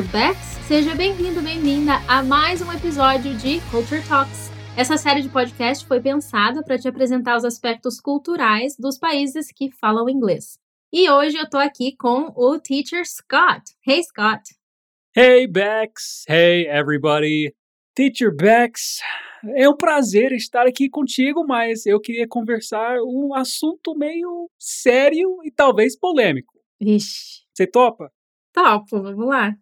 Bex. Seja bem-vindo, bem-vinda a mais um episódio de Culture Talks. Essa série de podcast foi pensada para te apresentar os aspectos culturais dos países que falam inglês. E hoje eu tô aqui com o Teacher Scott. Hey, Scott. Hey, Bex. Hey, everybody. Teacher Bex, é um prazer estar aqui contigo, mas eu queria conversar um assunto meio sério e talvez polêmico. Vixe. Você topa? Topo, vamos lá.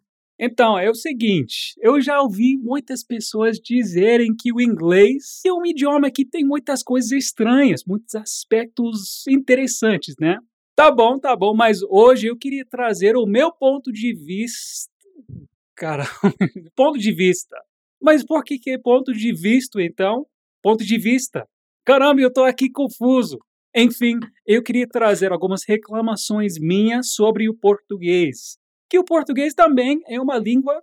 Então, é o seguinte, eu já ouvi muitas pessoas dizerem que o inglês é um idioma que tem muitas coisas estranhas, muitos aspectos interessantes, né? Tá bom, tá bom, mas hoje eu queria trazer o meu ponto de vista. Cara, ponto de vista. Mas por que, que é ponto de vista, então? Ponto de vista. Caramba, eu tô aqui confuso. Enfim, eu queria trazer algumas reclamações minhas sobre o português. Que o português também é uma língua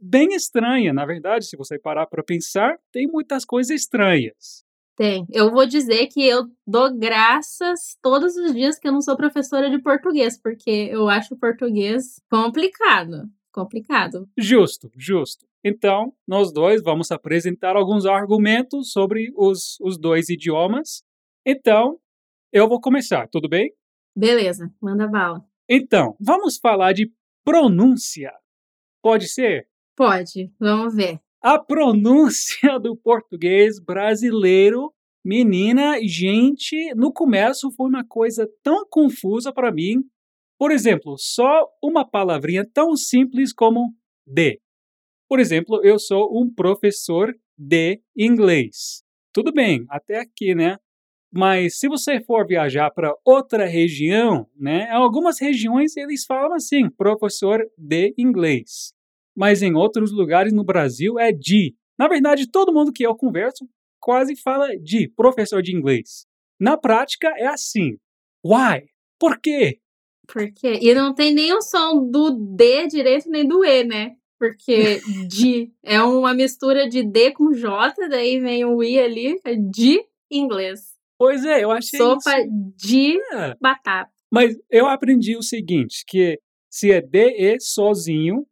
bem estranha, na verdade, se você parar para pensar, tem muitas coisas estranhas. Tem. Eu vou dizer que eu dou graças todos os dias que eu não sou professora de português, porque eu acho o português complicado. Complicado. Justo, justo. Então, nós dois vamos apresentar alguns argumentos sobre os, os dois idiomas. Então, eu vou começar, tudo bem? Beleza, manda bala. Então, vamos falar de pronúncia. Pode ser? Pode, vamos ver. A pronúncia do português brasileiro, menina, gente, no começo foi uma coisa tão confusa para mim. Por exemplo, só uma palavrinha tão simples como de. Por exemplo, eu sou um professor de inglês. Tudo bem, até aqui, né? Mas se você for viajar para outra região, né, algumas regiões eles falam assim, professor de inglês. Mas em outros lugares no Brasil é de. Na verdade, todo mundo que eu converso quase fala de professor de inglês. Na prática é assim. Why? Por quê? Por quê? E não tem nem o som do D direito nem do E, né? Porque de é uma mistura de D com J, daí vem o I ali, é de inglês. Pois é, eu achei Sopa isso. de É. batata. Mas eu aprendi o seguinte, que se é DE sozinho,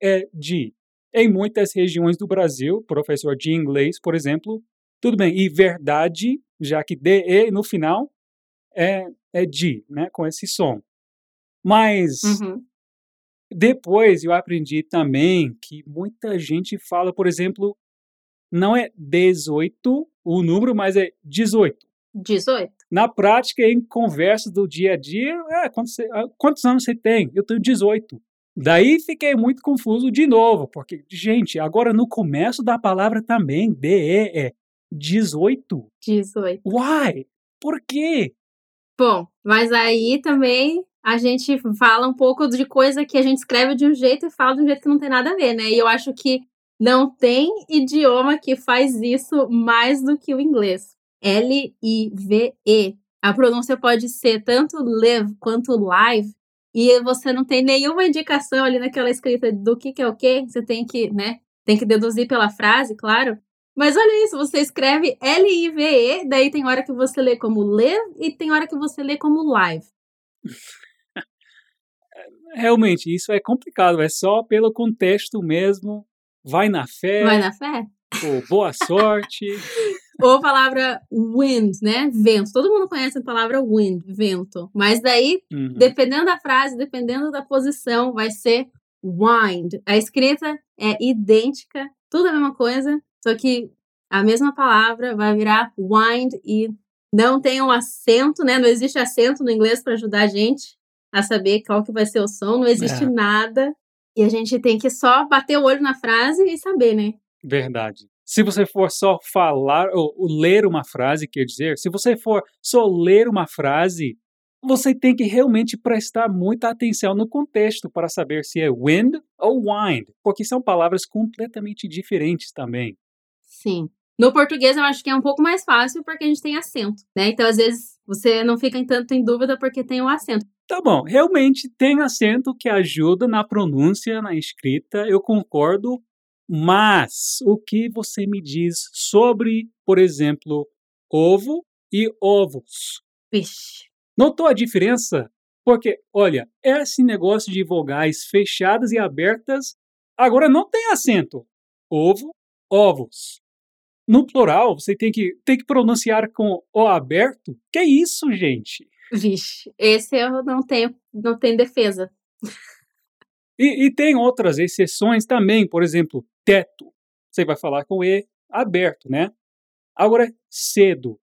é de. Em muitas regiões do Brasil, professor de inglês, por exemplo, tudo bem. E verdade, já que DE no final é, é de, né, com esse som. Mas Uhum. depois eu aprendi também que muita gente fala, por exemplo, não é 18 o número, mas é 18. 18. Na prática, em conversas do dia a dia, é, quantos, ah, quantos anos você tem? Eu tenho 18. Daí fiquei muito confuso de novo, porque, gente, agora no começo da palavra também, DE é 18. 18. Why? Por quê? Bom, mas aí também a gente fala um pouco de coisa que a gente escreve de um jeito e fala de um jeito que não tem nada a ver, né? E eu acho que não tem idioma que faz isso mais do que o inglês. L-I-V-E. A pronúncia pode ser tanto live quanto live. E você não tem nenhuma indicação ali naquela escrita do que, que é o quê. Você tem que, né? Tem que deduzir pela frase, claro. Mas olha isso, você escreve L-I-V-E, daí tem hora que você lê como live e tem hora que você lê como live. Realmente, isso é complicado, é só pelo contexto mesmo. Vai na fé, Vai na fé? boa sorte. Ou a palavra wind, né? Vento. Todo mundo conhece a palavra wind, vento. Mas daí, Uhum. dependendo da frase, dependendo da posição, vai ser wind. A escrita é idêntica, tudo a mesma coisa, só que a mesma palavra vai virar wind e não tem um acento, né? Não existe acento no inglês para ajudar a gente a saber qual que vai ser o som, não existe É. nada. E a gente tem que só bater o olho na frase e saber, né? Verdade. Se você for só falar ou, ou ler uma frase, quer dizer, se você for só ler uma frase, você tem que realmente prestar muita atenção no contexto para saber se é wind ou wind, porque são palavras completamente diferentes também. Sim. No português eu acho que é um pouco mais fácil porque a gente tem acento, né? Então às vezes você não fica em tanto em dúvida porque tem o acento. Tá bom, realmente tem acento que ajuda na pronúncia, na escrita, eu concordo, mas o que você me diz sobre, por exemplo, ovo e ovos? Vixe. Notou a diferença? Porque, olha, esse negócio de vogais fechadas e abertas Agora não tem acento. Ovo, ovos. No plural, você tem que, tem que pronunciar com o aberto. Que isso, gente? Vixe, esse eu não tenho, não tenho defesa. E, e tem outras exceções também, por exemplo, teto. Você vai falar com E aberto, né? Agora, cedo.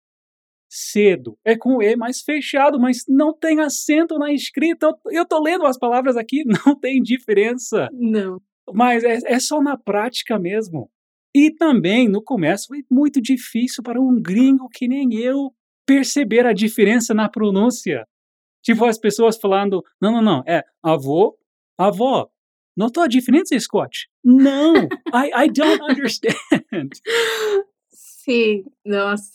Cedo. É com E mais fechado, mas não tem acento na escrita. Eu, eu tô lendo as palavras aqui, não tem diferença. Não. Mas é, é só na prática mesmo. E também, no começo, foi muito difícil para um gringo que nem eu perceber a diferença na pronúncia. Tipo, as pessoas falando, não, não, não, é avô, avó. Notou a diferença, Scott? Não, I, I don't understand. Sim, nossa.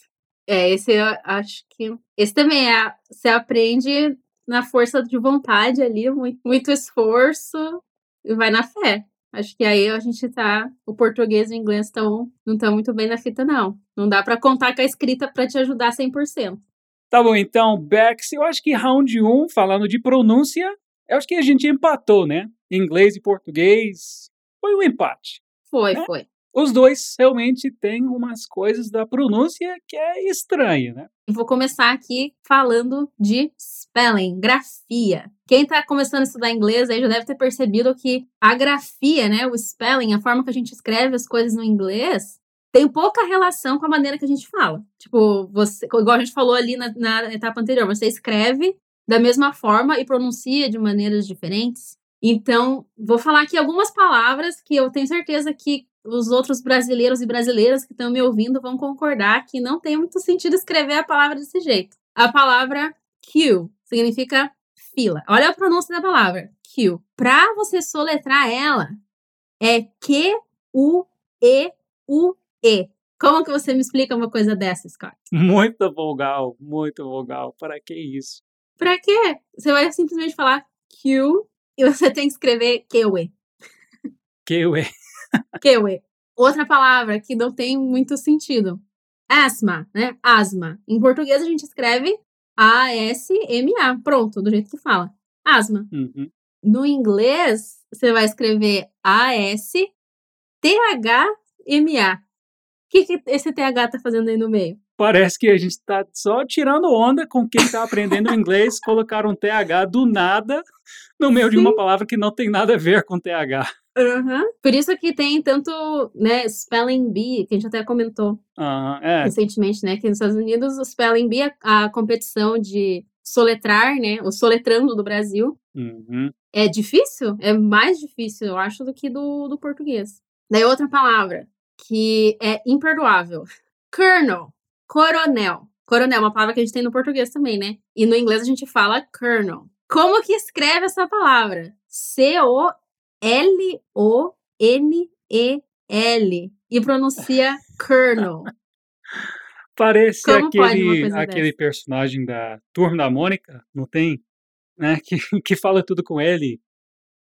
É, esse eu acho que. Esse também é. Você aprende na força de vontade ali, muito, muito esforço e vai na fé. Acho que aí a gente tá. O português e o inglês tão, não estão muito bem na fita, não. Não dá para contar com a escrita para te ajudar 100%. Tá bom, então, Bex, eu acho que round 1, falando de pronúncia, eu acho que a gente empatou, né? Inglês e português. Foi um empate. Foi, né? foi. Os dois realmente têm umas coisas da pronúncia que é estranha, né? Vou começar aqui falando de spelling, grafia. Quem está começando a estudar inglês aí já deve ter percebido que a grafia, né, o spelling, a forma que a gente escreve as coisas no inglês, tem pouca relação com a maneira que a gente fala. Tipo, você, igual a gente falou ali na, na etapa anterior, você escreve da mesma forma e pronuncia de maneiras diferentes. Então, vou falar aqui algumas palavras que eu tenho certeza que os outros brasileiros e brasileiras que estão me ouvindo vão concordar que não tem muito sentido escrever a palavra desse jeito. A palavra queue significa fila. Olha a pronúncia da palavra, queue. Para você soletrar ela, é Q-U-E-U-E. Como que você me explica uma coisa dessa, Scott? Muito vogal, muito vogal. Para que isso? Para quê? Você vai simplesmente falar Q e você tem que escrever QE. QE. QE. Outra palavra que não tem muito sentido. Asma, né? Asma. Em português a gente escreve A-S-M-A. Pronto, do jeito que fala. Asma. Uhum. No inglês, você vai escrever A-S-T-H-M-A. O que, que esse TH tá fazendo aí no meio? Parece que a gente está só tirando onda com quem está aprendendo inglês, colocar um TH do nada no meio Sim. de uma palavra que não tem nada a ver com TH. Uhum. Por isso que tem tanto, né, Spelling Bee, que a gente até comentou uhum, é. recentemente, né, que nos Estados Unidos o Spelling Bee, a, a competição de soletrar, né, o soletrando do Brasil, uhum. é difícil, é mais difícil, eu acho, do que do, do português. Daí outra palavra, que é imperdoável. Colonel, coronel. Coronel é uma palavra que a gente tem no português também, né? E no inglês a gente fala colonel. Como que escreve essa palavra? C-O L-O-N-E-L. E pronuncia Colonel. Parece Como aquele, aquele personagem da Turma da Mônica, não tem? Né? Que, que fala tudo com L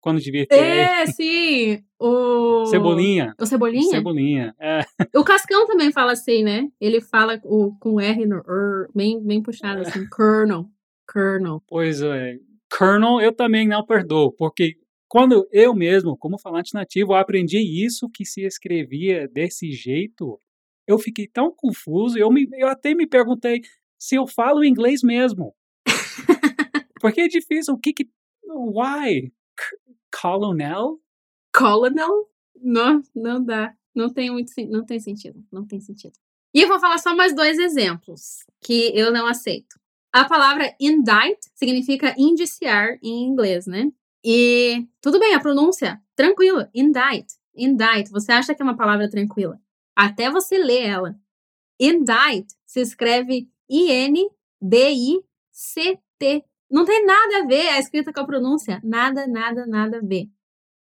quando devia ter. É, sim. O... Cebolinha. O Cebolinha? Cebolinha, é. O Cascão também fala assim, né? Ele fala o, com R no R, bem, bem puxado, assim. É. Colonel. Colonel. Pois é. Colonel eu também não perdoo, porque quando eu mesmo, como falante nativo, aprendi isso que se escrevia desse jeito, eu fiquei tão confuso, eu, me, eu até me perguntei se eu falo inglês mesmo. Porque é difícil, o que que... Why? Colonel? Colonel? Não, não dá. Não tem muito não tem sentido. Não tem sentido. E eu vou falar só mais dois exemplos que eu não aceito. A palavra indict significa indiciar em inglês, né? E tudo bem, a pronúncia, tranquila, indict, indict. Você acha que é uma palavra tranquila? Até você ler ela. Indict se escreve I-N-D-I-C-T. Não tem nada a ver a escrita com a pronúncia. Nada, nada, nada a ver.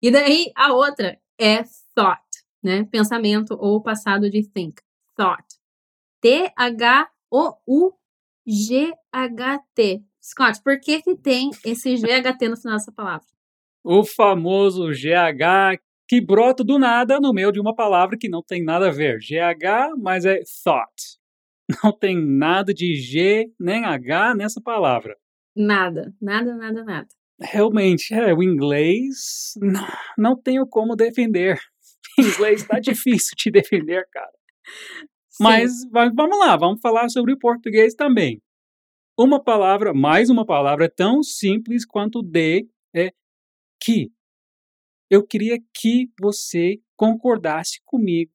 E daí a outra é thought, né? Pensamento ou passado de think. Thought. T-H-O-U-G-H-T. Scott, por que, que tem esse GHT no final dessa palavra? O famoso GH que brota do nada no meio de uma palavra que não tem nada a ver. GH, mas é thought. Não tem nada de G nem H nessa palavra. Nada, nada, nada, nada. Realmente, é, o inglês não, não tenho como defender. O inglês tá difícil de defender, cara. Mas va- vamos lá, vamos falar sobre o português também. Uma palavra, mais uma palavra tão simples quanto de é que. Eu queria que você concordasse comigo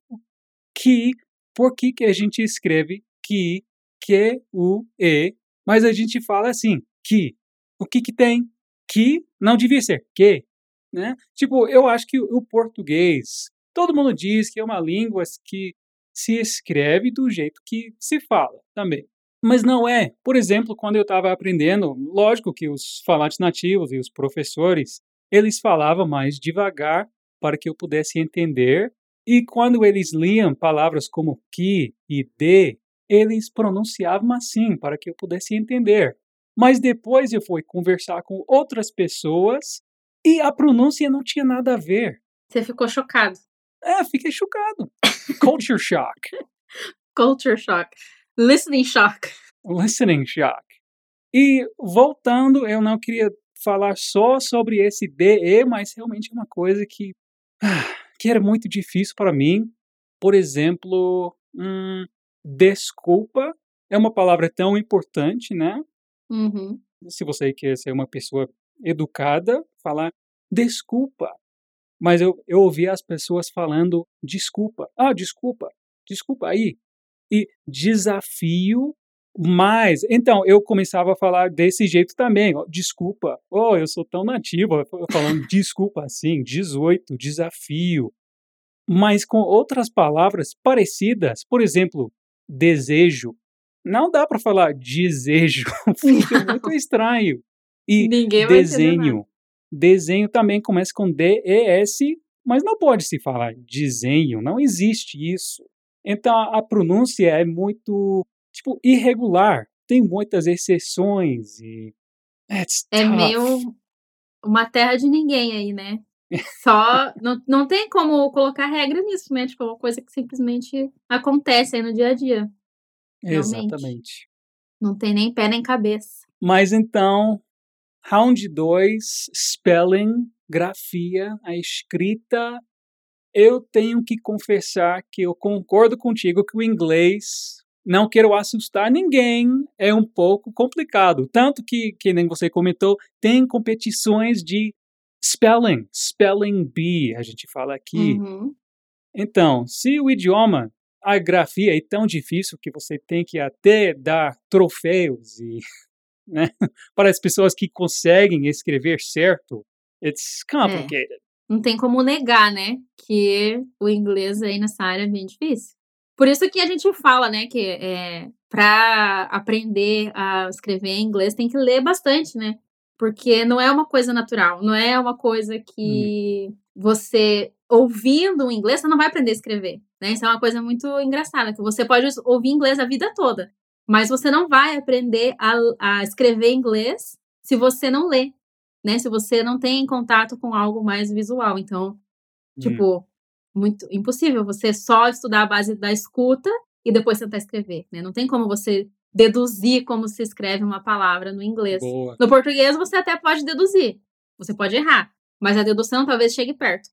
que por que, que a gente escreve que, que, o, e, mas a gente fala assim, que. O que que tem? Que não devia ser que, né? Tipo, eu acho que o português, todo mundo diz que é uma língua que se escreve do jeito que se fala também. Mas não é. Por exemplo, quando eu estava aprendendo, lógico que os falantes nativos e os professores, eles falavam mais devagar para que eu pudesse entender. E quando eles liam palavras como que e de, eles pronunciavam assim para que eu pudesse entender. Mas depois eu fui conversar com outras pessoas e a pronúncia não tinha nada a ver. Você ficou chocado. É, fiquei chocado. Culture shock. Culture shock. Listening shock. listening shock. E voltando, eu não queria falar só sobre esse DE, mas realmente é uma coisa que, ah, que era muito difícil para mim. Por exemplo, hum, desculpa é uma palavra tão importante, né? Uhum. Se você quer ser uma pessoa educada, falar desculpa. Mas eu, eu ouvi as pessoas falando desculpa. Ah, desculpa. Desculpa aí. E desafio mais. Então, eu começava a falar desse jeito também. ó, Desculpa. Oh, eu sou tão nativo. eu Falando desculpa assim. 18. Desafio. Mas com outras palavras parecidas. Por exemplo, desejo. Não dá para falar desejo. Fica muito estranho. E Ninguém desenho. Desenho também começa com D-E-S, mas não pode se falar desenho, não existe isso. Então a pronúncia é muito, tipo, irregular. Tem muitas exceções e É meio uma terra de ninguém aí, né? Só. Não, não tem como colocar regra nisso, né? Tipo, é uma coisa que simplesmente acontece aí no dia a dia. Realmente. Exatamente. Não tem nem pé nem cabeça. Mas então, round 2, spelling, grafia, a escrita. Eu tenho que confessar que eu concordo contigo que o inglês, não quero assustar ninguém, é um pouco complicado. Tanto que, que nem você comentou, tem competições de spelling, spelling bee, a gente fala aqui. Uhum. Então, se o idioma, a grafia é tão difícil que você tem que até dar troféus e, né, para as pessoas que conseguem escrever certo, it's complicated. Não tem como negar, né? Que o inglês aí nessa área é bem difícil. Por isso que a gente fala, né? Que é, para aprender a escrever em inglês tem que ler bastante, né? Porque não é uma coisa natural, não é uma coisa que você, ouvindo o inglês, você não vai aprender a escrever. Né? Isso é uma coisa muito engraçada, que você pode ouvir inglês a vida toda, mas você não vai aprender a, a escrever inglês se você não lê, né? Se você não tem contato com algo mais visual. Então, Hum. tipo, muito impossível você só estudar a base da escuta e depois tentar escrever, né? Não tem como você deduzir como se escreve uma palavra no inglês. Boa. No português você até pode deduzir. Você pode errar, mas a dedução talvez chegue perto.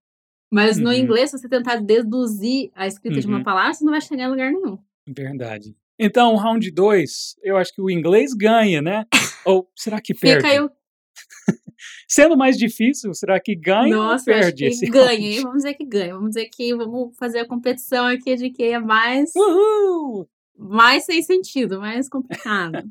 Mas no Uhum. inglês, se você tentar deduzir a escrita de uma Uhum. palavra, você não vai chegar em lugar nenhum. Verdade. Então, round 2, eu acho que o inglês ganha, né? Ou será que perde? Fica aí o. Sendo mais difícil, será que ganha Nossa, ou eu acho perde que ganha, round? Vamos dizer que ganha. Vamos dizer que vamos fazer a competição aqui de quem é mais. Uhul! mais sem sentido, mais complicado.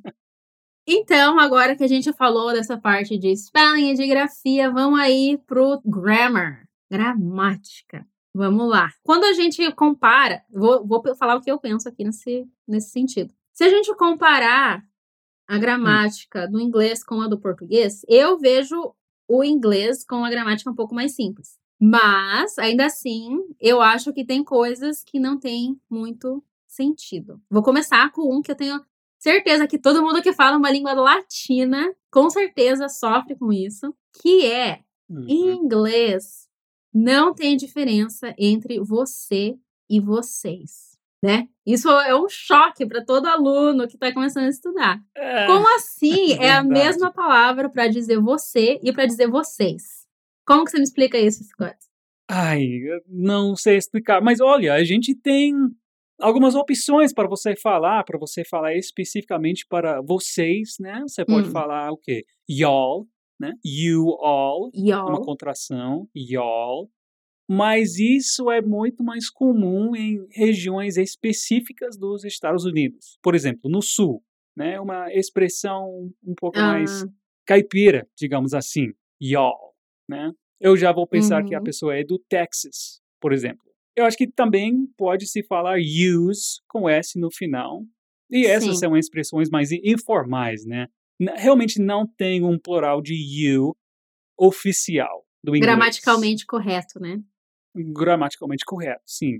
então, agora que a gente falou dessa parte de spelling e de grafia, vamos aí pro grammar, gramática. Vamos lá. Quando a gente compara, vou, vou falar o que eu penso aqui nesse, nesse sentido. Se a gente comparar a gramática do inglês com a do português, eu vejo o inglês com a gramática um pouco mais simples. Mas, ainda assim, eu acho que tem coisas que não tem muito sentido. Vou começar com um que eu tenho certeza que todo mundo que fala uma língua latina com certeza sofre com isso, que é Uhum. inglês não tem diferença entre você e vocês. né? Isso é um choque para todo aluno que está começando a estudar. É, Como assim é a verdade. mesma palavra para dizer você e para dizer vocês? Como que você me explica isso, Scott? Ai, não sei explicar, mas olha, a gente tem algumas opções para você falar, para você falar especificamente para vocês, né? Você pode Hum. falar o quê? Y'all, né? You all, uma Y'all. contração, y'all. Mas isso é muito mais comum em regiões específicas dos Estados Unidos. Por exemplo, no sul, né? Uma expressão um pouco mais Ah, caipira, digamos assim, y'all, né? Eu já vou pensar que a uhum. pessoa é do Texas, por exemplo. Eu acho que também pode se falar use com S no final. E essas Sim. são expressões mais informais, né? Realmente não tem um plural de you oficial do inglês. Gramaticalmente correto, né? Gramaticalmente correto, sim.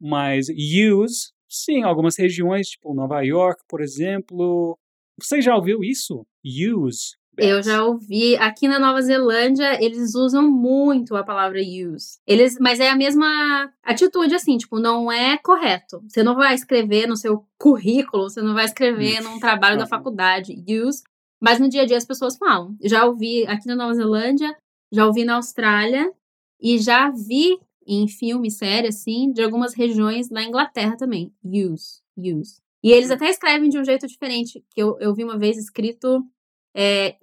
Mas use, sim, algumas regiões, tipo Nova York, por exemplo. Você já ouviu isso? Use. Eu já ouvi. Aqui na Nova Zelândia, eles usam muito a palavra use. Eles, mas é a mesma atitude, assim, tipo, não é correto. Você não vai escrever no seu currículo, você não vai escrever num trabalho da aham. faculdade, use. Mas no dia a dia as pessoas falam. Já ouvi aqui na Nova Zelândia, já ouvi na Austrália e já vi em filme, série, assim, de algumas regiões na Inglaterra também. Use, use. E eles Hum. até escrevem de um jeito diferente, que eu, eu vi uma vez escrito é,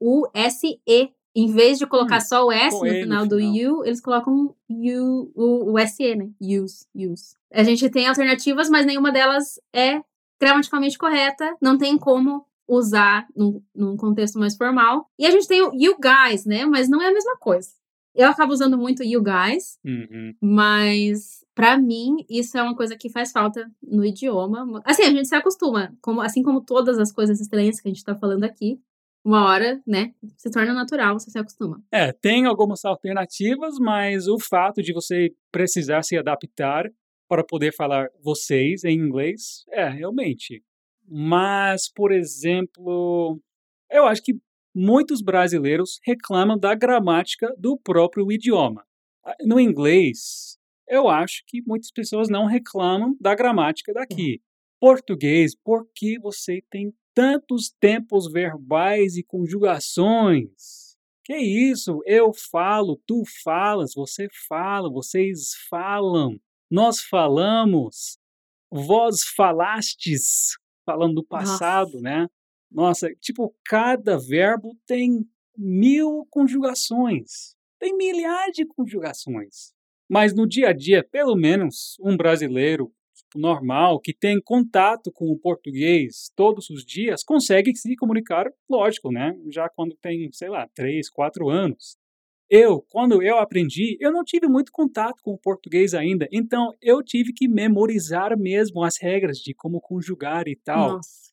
Y-O-U-S-E. Em vez de colocar Hum, só o S no no final do. U, eles colocam U, o, o S-E, né? Use, use. A gente tem alternativas, mas nenhuma delas é gramaticalmente correta. Não tem como usar num, num contexto mais formal. E a gente tem o you guys, né? Mas não é a mesma coisa. Eu acabo usando muito you guys, Uhum. mas pra mim isso é uma coisa que faz falta no idioma. Assim, a gente se acostuma, como, assim como todas as coisas estranhas que a gente tá falando aqui. Uma hora, né, se torna natural, você se acostuma. É, tem algumas alternativas, mas o fato de você precisar se adaptar para poder falar vocês em inglês, é, realmente. Mas, por exemplo, eu acho que muitos brasileiros reclamam da gramática do próprio idioma. Ah, No inglês, eu acho que muitas pessoas não reclamam da gramática daqui. Português, por que você tem tantos tempos verbais e conjugações? Que isso? Eu falo, tu falas, você fala, vocês falam, nós falamos, vós falastes, falando do passado, Nossa. né? Nossa, tipo, cada verbo tem mil conjugações, tem milhares de conjugações. Mas no dia a dia, pelo menos um brasileiro tipo, normal, que tem contato com o português todos os dias, consegue se comunicar, lógico, né? Já quando tem, sei lá, três, quatro anos. Eu, quando eu aprendi, eu não tive muito contato com o português ainda, então eu tive que memorizar mesmo as regras de como conjugar e tal. Nossa.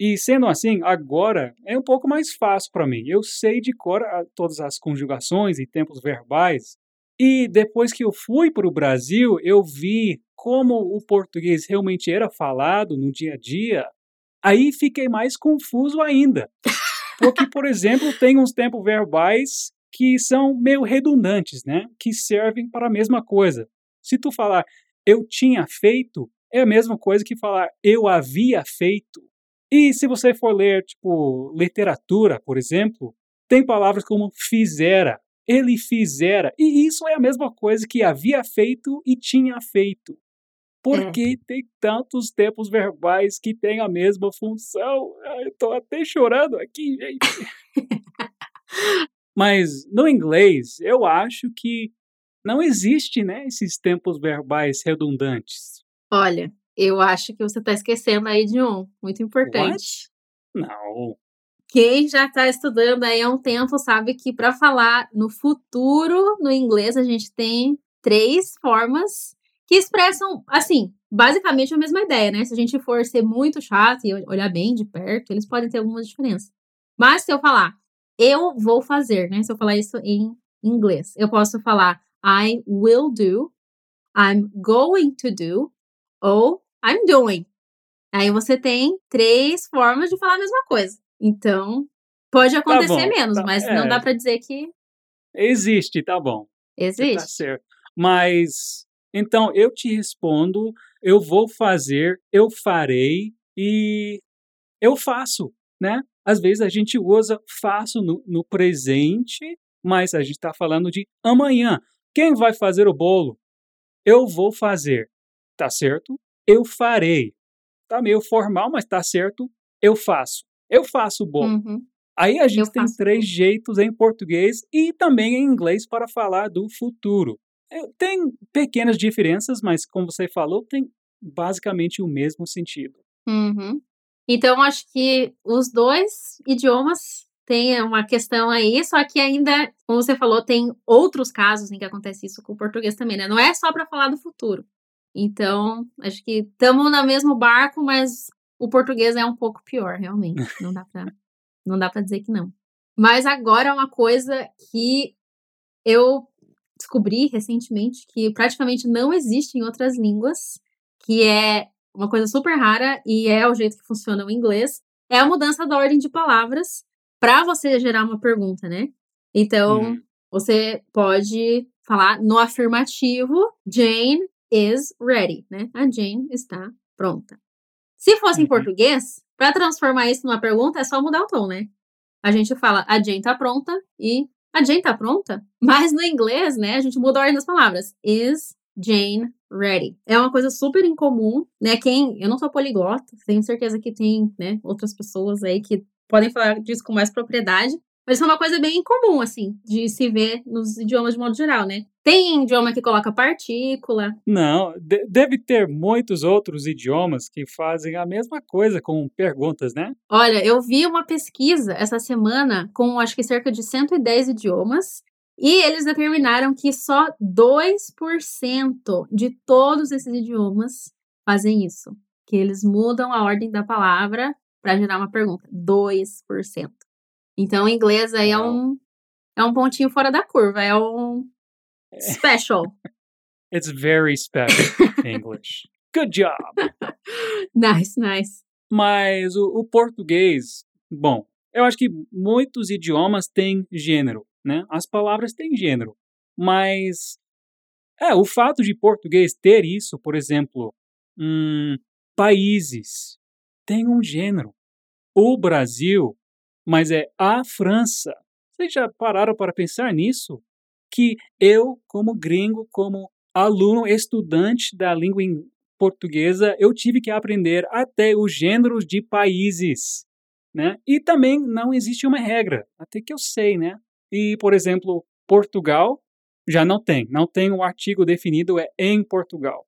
E sendo assim, agora é um pouco mais fácil para mim. Eu sei de cor a- todas as conjugações e tempos verbais. E depois que eu fui para o Brasil, eu vi como o português realmente era falado no dia a dia. Aí fiquei mais confuso ainda. Porque, por exemplo, tem uns tempos verbais que são meio redundantes, né? Que servem para a mesma coisa. Se tu falar eu tinha feito, é a mesma coisa que falar eu havia feito. E se você for ler, tipo, literatura, por exemplo, tem palavras como fizera, ele fizera, e isso é a mesma coisa que havia feito e tinha feito. Por É. que tem tantos tempos verbais que têm a mesma função? Eu tô até chorando aqui, gente. Mas no inglês, eu acho que não existe, né, esses tempos verbais redundantes. Olha, eu acho que você tá esquecendo aí de um, muito importante. Não. Quem já está estudando aí há um tempo sabe que para falar no futuro no inglês a gente tem três formas que expressam, assim, basicamente a mesma ideia, né? Se a gente for ser muito chato e olhar bem de perto, eles podem ter algumas diferenças. Mas se eu falar eu vou fazer, né? Se eu falar isso em inglês, eu posso falar I will do, I'm going to do ou I'm doing. Aí você tem três formas de falar a mesma coisa. Então, pode acontecer bom, menos, tá- mas é. não dá pra dizer que Existe, tá bom. Tá existe. certo. Mas, então, eu te respondo eu vou fazer, eu farei e eu faço, né? Às vezes a gente usa faço no, no presente, mas a gente está falando de amanhã. Quem vai fazer o bolo? Eu vou fazer, tá certo? Eu farei. Tá meio formal, mas tá certo. Eu faço. Eu faço o bolo. Uhum. Aí a gente Eu tem três jeitos em português e também em inglês para falar do futuro. É, Tem pequenas diferenças, mas como você falou, tem basicamente o mesmo sentido. Uhum. Então, acho que os dois idiomas têm uma questão aí, só que ainda, como você falou, tem outros casos em que acontece isso com o português também, né? Não é só para falar do futuro. Então, acho que estamos no mesmo barco, mas o português é um pouco pior, realmente. Não dá pra, não dá pra dizer que não. Mas agora uma coisa que eu descobri recentemente que praticamente não existe em outras línguas, que é uma coisa super rara e é o jeito que funciona o inglês, é a mudança da ordem de palavras para você gerar uma pergunta, né? Então, Uhum. você pode falar no afirmativo, Jane is ready, né? A Jane está pronta. Se fosse em Uhum. português, para transformar isso numa pergunta é só mudar o tom, né? A gente fala a Jane tá pronta e a Jane tá pronta, mas no inglês, né, a gente muda a ordem das palavras. Is Jane ready? É uma coisa super incomum, né? Quem, eu não sou poliglota, tenho certeza que tem, né, outras pessoas aí que podem falar disso com mais propriedade, mas isso é uma coisa bem incomum, assim, de se ver nos idiomas de modo geral, né? Tem idioma que coloca partícula, Não, de- deve ter muitos outros idiomas que fazem a mesma coisa com perguntas, né? Olha, eu vi uma pesquisa essa semana com acho que cerca de 110 idiomas e eles determinaram que só 2% de todos esses idiomas fazem isso. Que eles mudam a ordem da palavra para gerar uma pergunta. 2%. Então, o inglês aí é um, é um pontinho fora da curva, é um special. It's very special English. Good job! nice, nice. Mas o, o português, bom, eu acho que muitos idiomas têm gênero, né? As palavras têm gênero. Mas é, o fato de português ter isso, por exemplo, hum, países tem um gênero. O Brasil, mas é a França. Vocês já pararam para pensar nisso? Que eu, como gringo, como aluno, estudante da língua portuguesa, eu tive que aprender até os gêneros de países, né? E também não existe uma regra, até que eu sei, né? E, por exemplo, Portugal já não tem, não tem um artigo definido, é em Portugal.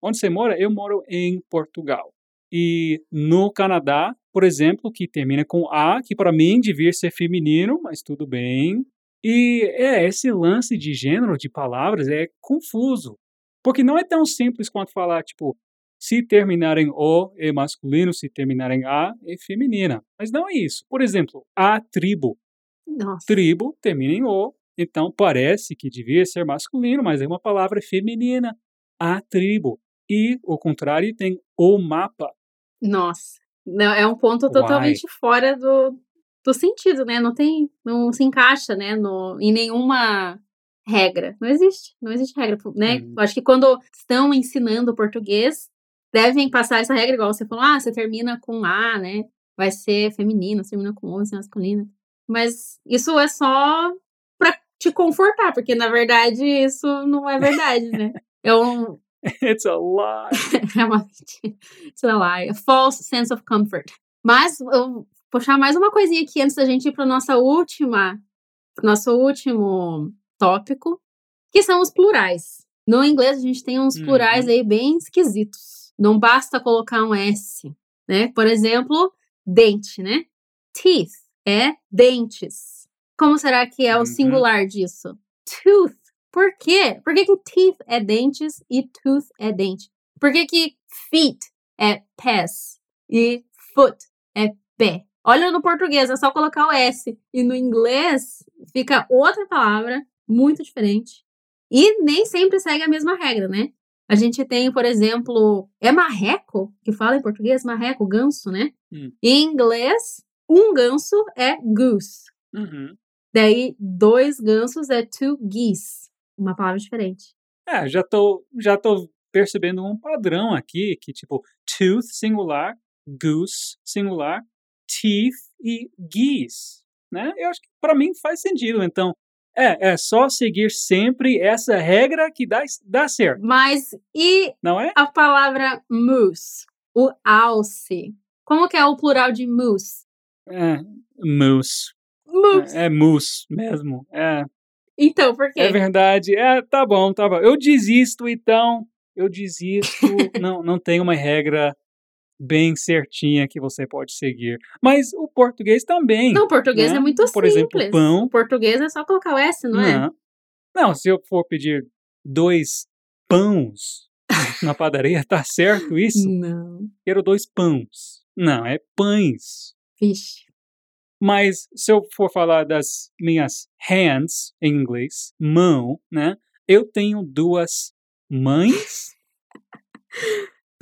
Onde você mora? Eu moro em Portugal. E no Canadá, por exemplo, que termina com A, que para mim devia ser feminino, mas tudo bem. E é esse lance de gênero de palavras é confuso, porque não é tão simples quanto falar tipo se terminar em O é masculino, se terminar em A é feminina. Mas não é isso. Por exemplo, a tribo. Nossa. Tribo termina em O, então parece que devia ser masculino, mas é uma palavra feminina. A tribo. E o contrário tem o mapa. Nossa, não, é um ponto Uai. totalmente fora do, do sentido, né? Não tem, não se encaixa, né, no, em nenhuma regra. Não existe, não existe regra, né? Uhum. Acho que quando estão ensinando português, devem passar essa regra, igual você falou, ah, você termina com A, né? Vai ser feminino, você termina com O, vai ser masculino. Mas isso é só pra te confortar, porque na verdade isso não é verdade, né? É um, It's a lie. é uma mentira. Sei lá, a false sense of comfort. Mas eu vou puxar mais uma coisinha aqui antes da gente ir para nossa última, nosso último tópico, que são os plurais. No inglês a gente tem uns Uhum. plurais aí bem esquisitos. Não basta colocar um S, né? Por exemplo, dente, né? Teeth é dentes. Como será que é o Uhum. singular disso? Tooth. Por quê? Por que, que teeth é dentes e tooth é dente? Por que, que feet é pés e foot é pé? Olha no português, é só colocar o S. E no inglês fica outra palavra, muito diferente. E nem sempre segue a mesma regra, né? A gente tem, por exemplo, é marreco, que fala em português, marreco, ganso, né? Hum. Em inglês, um ganso é goose. Uhum. Daí, dois gansos é two geese. Uma palavra diferente. É, já tô, já tô percebendo um padrão aqui, que tipo, tooth singular, goose singular, teeth e geese, né? Eu acho que para mim faz sentido. Então, é, é só seguir sempre essa regra que dá, dá certo, Mas e não é? a palavra moose? O alce. Como que é o plural de moose? É, moose. Moose. É, é moose mesmo. É, Então, por quê? é verdade. É, tá bom, tá bom. Eu desisto, então. Eu desisto. não, não tem uma regra bem certinha que você pode seguir. Mas o português também. Não, o português né? é muito Por simples. exemplo, pão. O português é só colocar o S, não, é? Não. Não, se eu for pedir dois pães na padaria, tá certo isso? Não. Quero dois pães. Não, é pães. Vixe. Mas se eu for falar das minhas hands em inglês, mão, né? Eu tenho duas mães.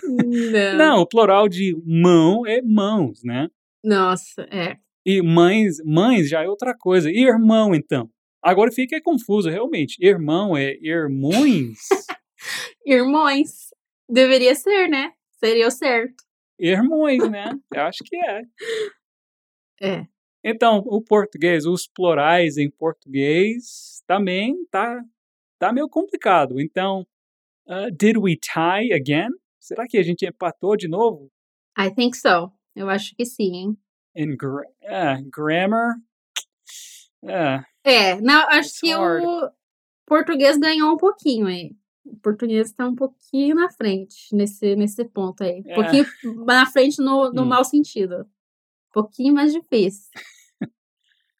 Não. Não, o plural de mão é mãos, né? Nossa, é. E mães, mães já é outra coisa. E irmão, então? Agora fica confuso, realmente. Irmão é irmãos? Irmãos. Deveria ser, né? Seria o certo. irmãos, né? Eu acho que é. É. Então, o português, os plurais em português também tá, tá meio complicado. Então, uh, did we tie again? Será que a gente empatou de novo? I think so. Eu acho que sim, hein? In gra ah, grammar? Ah, É, não, acho que hard. o português ganhou um pouquinho aí. O português tá um pouquinho na frente nesse, nesse ponto aí. Um É. pouquinho na frente no, no Hum. mau sentido. Um pouquinho mais difícil.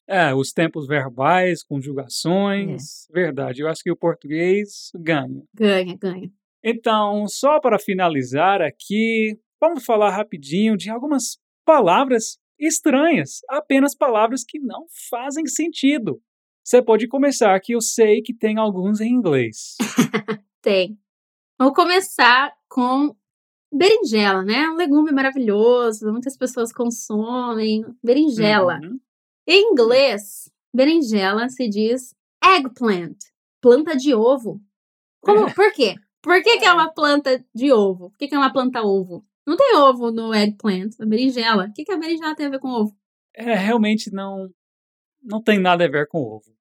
é, os tempos verbais, conjugações. Verdade, eu acho que o português ganha. Ganha, ganha. Então, só para finalizar aqui, vamos falar rapidinho de algumas palavras estranhas, apenas palavras que não fazem sentido. Você pode começar, que eu sei que tem alguns em inglês. Tem. Vamos começar com berinjela, né? Um legume maravilhoso, muitas pessoas consomem. Berinjela. Uhum. Em inglês, berinjela se diz eggplant, planta de ovo. Como, por quê? Por que, que é uma planta de ovo? Por que, que é uma planta ovo? Não tem ovo no eggplant, a berinjela. O que, que a berinjela tem a ver com ovo? É, realmente não, não tem nada a ver com ovo.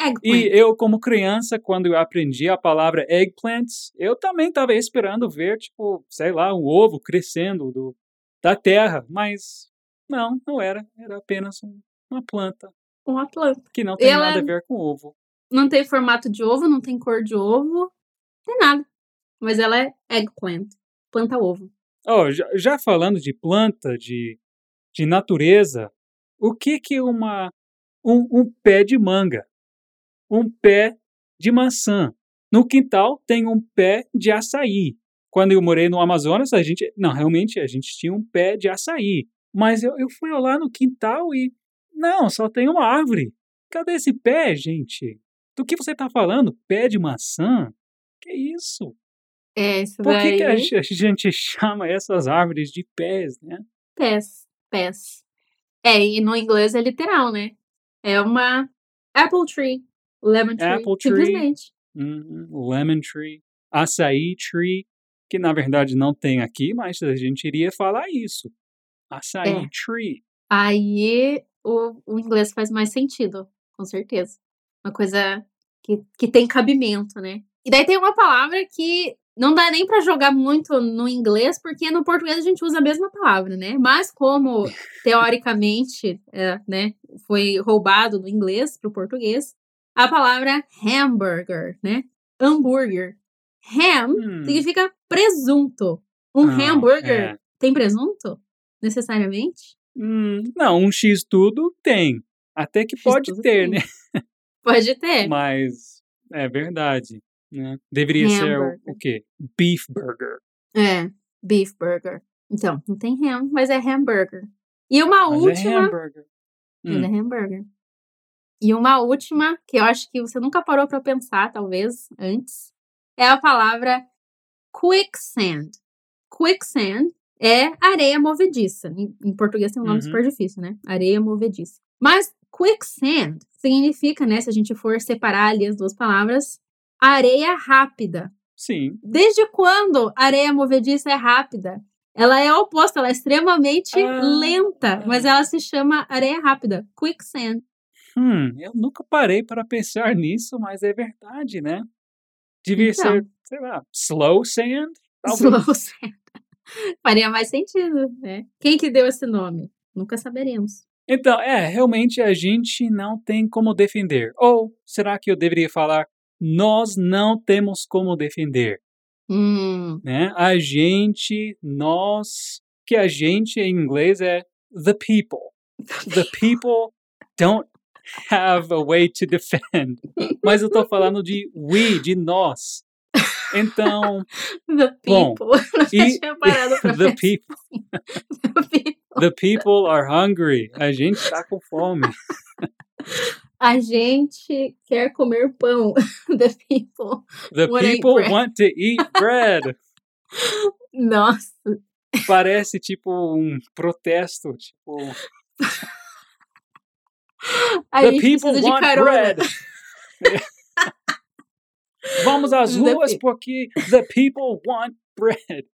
E Eggplant. eu, como criança, quando eu aprendi a palavra eggplant, eu também estava esperando ver, tipo, sei lá, um ovo crescendo do, da terra, mas não, não era. Era apenas um- uma planta Uma planta. que não tem Ela- nada a ver com ovo. Não tem formato de ovo, não tem cor de ovo, não tem nada. Mas ela é eggplant, planta ovo. Oh, já, já falando de planta, de, de natureza, o que que uma um, um pé de manga, um pé de maçã? No quintal tem um pé de açaí. Quando eu morei no Amazonas, a gente, não, realmente a gente tinha um pé de açaí. Mas eu, eu fui lá no quintal e não, só tem uma árvore. Cadê esse pé, gente? Do que você está falando? Pé de maçã? Que isso? É, isso Por que, daí. que a gente chama essas árvores de pés, né? Pés, pés. É, e no inglês é literal, né? É uma apple tree, lemon tree, Apple tree. simplesmente. Uhum, Lemon tree, açaí tree, que na verdade não tem aqui, mas a gente iria falar isso. Açaí É. tree. Aí o, o inglês faz mais sentido, com certeza. Uma coisa que, que tem cabimento, né? E daí tem uma palavra que não dá nem pra jogar muito no inglês, porque no português a gente usa a mesma palavra, né? Mas como teoricamente, é, né, foi roubado do inglês pro português, a palavra hambúrguer, né? Hambúrguer. Ham Hum, significa presunto. Um ah, hambúrguer é. tem presunto? Necessariamente? Hum, não, um X tudo tem. Até que pode ter, tem. né? Pode ter. Mas é verdade. Né? Deveria ser o, Hambúrguer. o quê? Beef burger. É, beef burger. Então, não tem ham, mas é hambúrguer. E uma Mas é última. hambúrguer. mas Hum, é hambúrguer. E uma última, que eu acho que você nunca parou pra pensar, talvez, antes, é a palavra quicksand. Quicksand é areia movediça. Em, em português tem um nome Uhum. super difícil, né? Areia movediça. Mas quicksand significa, né, se a gente for separar ali as duas palavras, areia rápida. Sim. Desde quando areia movediça é rápida? Ela é oposta, ela é extremamente Ah, lenta, mas ela se chama areia rápida, quicksand. Hum, eu nunca parei para pensar nisso, mas é verdade, né? Devia Então. ser, sei lá, slow sand? Talvez. Slow sand. Faria mais sentido, né? Quem que deu esse nome? Nunca saberemos. Então, é, realmente a gente não tem como defender. Ou será que eu deveria falar, nós não temos como defender, Hum, né? A gente, nós, que a gente em inglês é the people. The people don't have a way to defend. Mas eu tô falando de we, de nós. Então, the Bom, people. Não e tinha parado pra the people, The people. the people are hungry. A gente tá com fome. A gente quer comer pão. The people. The people want to eat bread. Nossa. Parece tipo um protesto, tipo, A the people want carona. bread. Vamos às The ruas porque the people want bread.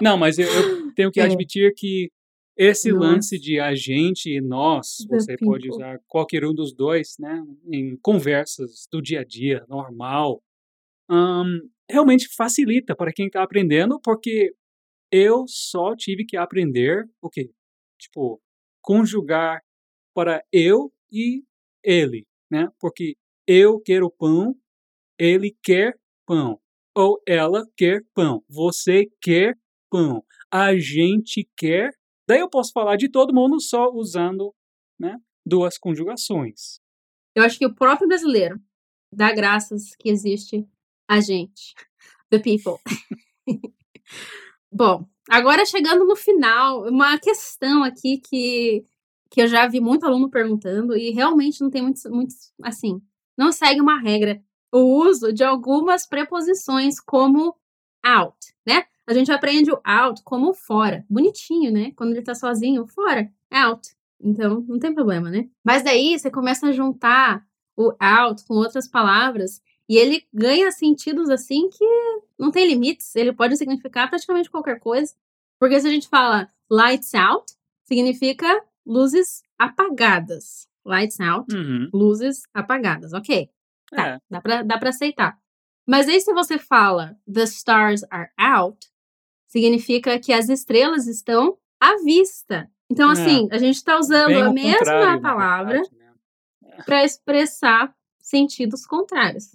Não, mas eu, eu tenho que É. admitir que esse Nossa. lance de a gente e nós, The você pode people. usar qualquer um dos dois, né, em conversas do dia a dia, normal, ahn, realmente facilita para quem está aprendendo, porque eu só tive que aprender o quê? Tipo, conjugar para eu e ele, né? Porque eu quero pão, ele quer pão, ou ela quer pão, você quer pão, a gente quer. Daí eu posso falar de todo mundo só usando, né, duas conjugações. Eu acho que o próprio brasileiro dá graças que existe a gente. The people. Bom, agora chegando no final, uma questão aqui que, que eu já vi muito aluno perguntando e realmente não tem muitos, muitos, assim, não segue uma regra. O uso de algumas preposições como out, né? A gente aprende o out como fora. Bonitinho, né? Quando ele tá sozinho, fora, out. Então, não tem problema, né? Mas daí você começa a juntar o out com outras palavras e ele ganha sentidos assim que não tem limites. Ele pode significar praticamente qualquer coisa. Porque se a gente fala lights out, significa luzes apagadas. Lights out, Uhum. luzes apagadas. Ok, tá, É, dá pra, dá pra aceitar. Mas aí se você fala the stars are out, significa que as estrelas estão à vista. Então, É. assim, a gente tá usando bem a mesma palavra né? para expressar sentidos contrários.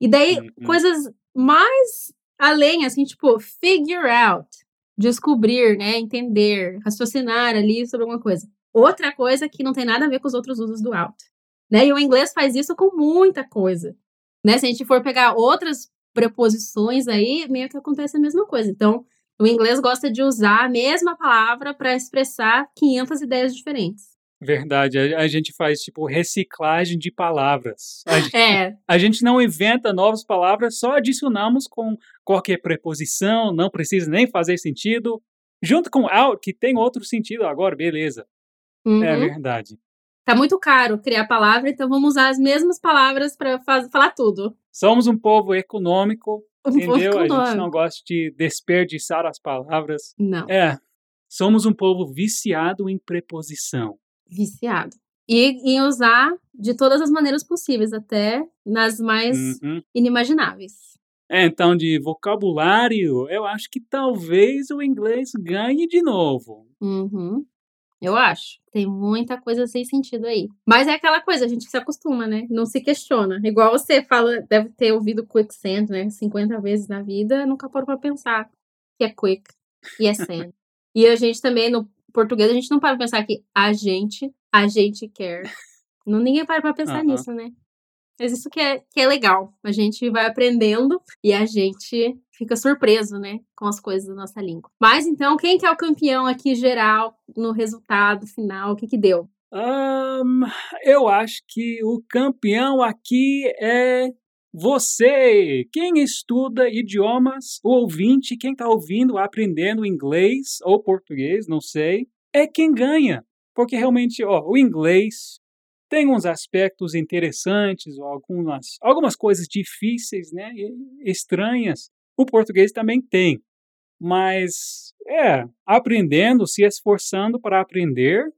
E daí, Uhum. coisas mais além, assim, tipo, figure out, descobrir, né, entender, raciocinar ali sobre alguma coisa. Outra coisa que não tem nada a ver com os outros usos do out. Né? E o inglês faz isso com muita coisa. Né? Se a gente for pegar outras preposições aí, meio que acontece a mesma coisa. Então, o inglês gosta de usar a mesma palavra para expressar 500 ideias diferentes. Verdade, a, a gente faz tipo reciclagem de palavras. A, gen- É, a gente não inventa novas palavras, só adicionamos com qualquer preposição, não precisa nem fazer sentido. Junto com out, que tem outro sentido agora, beleza. É uhum. verdade. Tá muito caro criar palavra, então vamos usar as mesmas palavras para falar tudo. Somos um povo econômico, Um entendeu? A gente não econômico. gosta de desperdiçar as palavras. Não, É, somos um povo viciado em preposição. viciado. E em usar de todas as maneiras possíveis, até nas mais Uhum. inimagináveis. É, então, de vocabulário, eu acho que talvez o inglês ganhe de novo. Uhum. Eu acho. Tem muita coisa sem sentido aí. Mas é aquela coisa, a gente se acostuma, né? Não se questiona. Igual você fala, deve ter ouvido quicksand, né? 50 vezes na vida, nunca parou pra pensar que é quick e é sand. e a gente também, no português, a gente não para pra pensar que a gente, a gente quer. Não, ninguém para pra pensar Aham. nisso, né? Mas isso que é, que é legal. A gente vai aprendendo e a gente fica surpreso, né? Com as coisas da nossa língua. Mas então, quem que é o campeão aqui geral no resultado final? O que que deu? Ahn, eu acho que o campeão aqui é você. Quem estuda idiomas, o ouvinte, quem está ouvindo, aprendendo inglês ou português, não sei, é quem ganha. Porque realmente, ó, o inglês tem uns aspectos interessantes, algumas, algumas coisas difíceis, né, estranhas. O português também tem. Mas, é, aprendendo, se esforçando para aprender,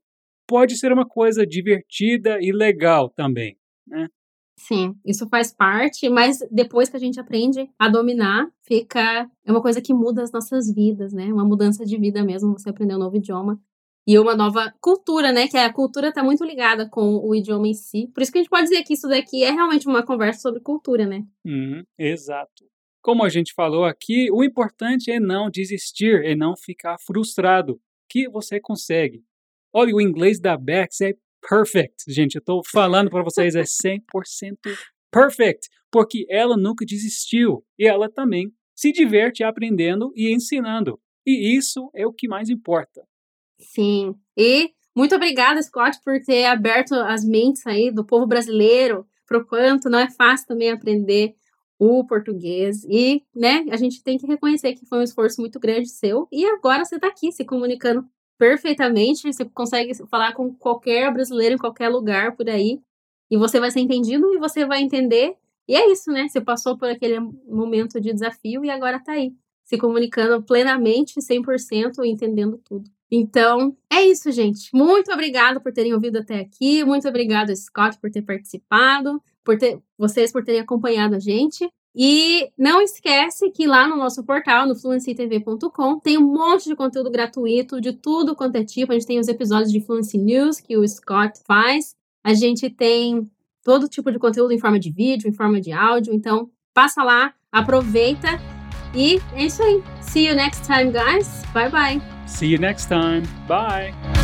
pode ser uma coisa divertida e legal também, né? Sim, isso faz parte, mas depois que a gente aprende a dominar, fica. É uma coisa que muda as nossas vidas, né? Uma mudança de vida mesmo, você aprender um novo idioma. E uma nova cultura, né? Que a cultura está muito ligada com o idioma em si. Por isso que a gente pode dizer que isso daqui é realmente uma conversa sobre cultura, né? Uhum, exato. Como a gente falou aqui, o importante é não desistir, é não ficar frustrado, que você consegue. Olha, o inglês da Bex é perfect, gente. Eu estou falando para vocês, é 100% perfect, porque ela nunca desistiu e ela também se diverte aprendendo e ensinando. E isso é o que mais importa. Sim. E muito obrigada, Scott, por ter aberto as mentes aí do povo brasileiro pro quanto não é fácil também aprender o português. E, né, a gente tem que reconhecer que foi um esforço muito grande seu. E agora você está aqui se comunicando perfeitamente. Você consegue falar com qualquer brasileiro em qualquer lugar por aí. E você vai ser entendido e você vai entender. E é isso, né? Você passou por aquele momento de desafio e agora está aí, se comunicando plenamente, 100%, entendendo tudo. Então, é isso, gente. Muito obrigada por terem ouvido até aqui. Muito obrigado, Scott, por ter participado, por ter vocês por terem acompanhado a gente. E não esquece que lá no nosso portal, no fluencytv.com, tem um monte de conteúdo gratuito de tudo quanto é tipo. A gente tem os episódios de Fluency News que o Scott faz. A gente tem todo tipo de conteúdo em forma de vídeo, em forma de áudio. Então, passa lá, aproveita. E é isso aí. See you next time, guys. Bye bye. See you next time. Bye.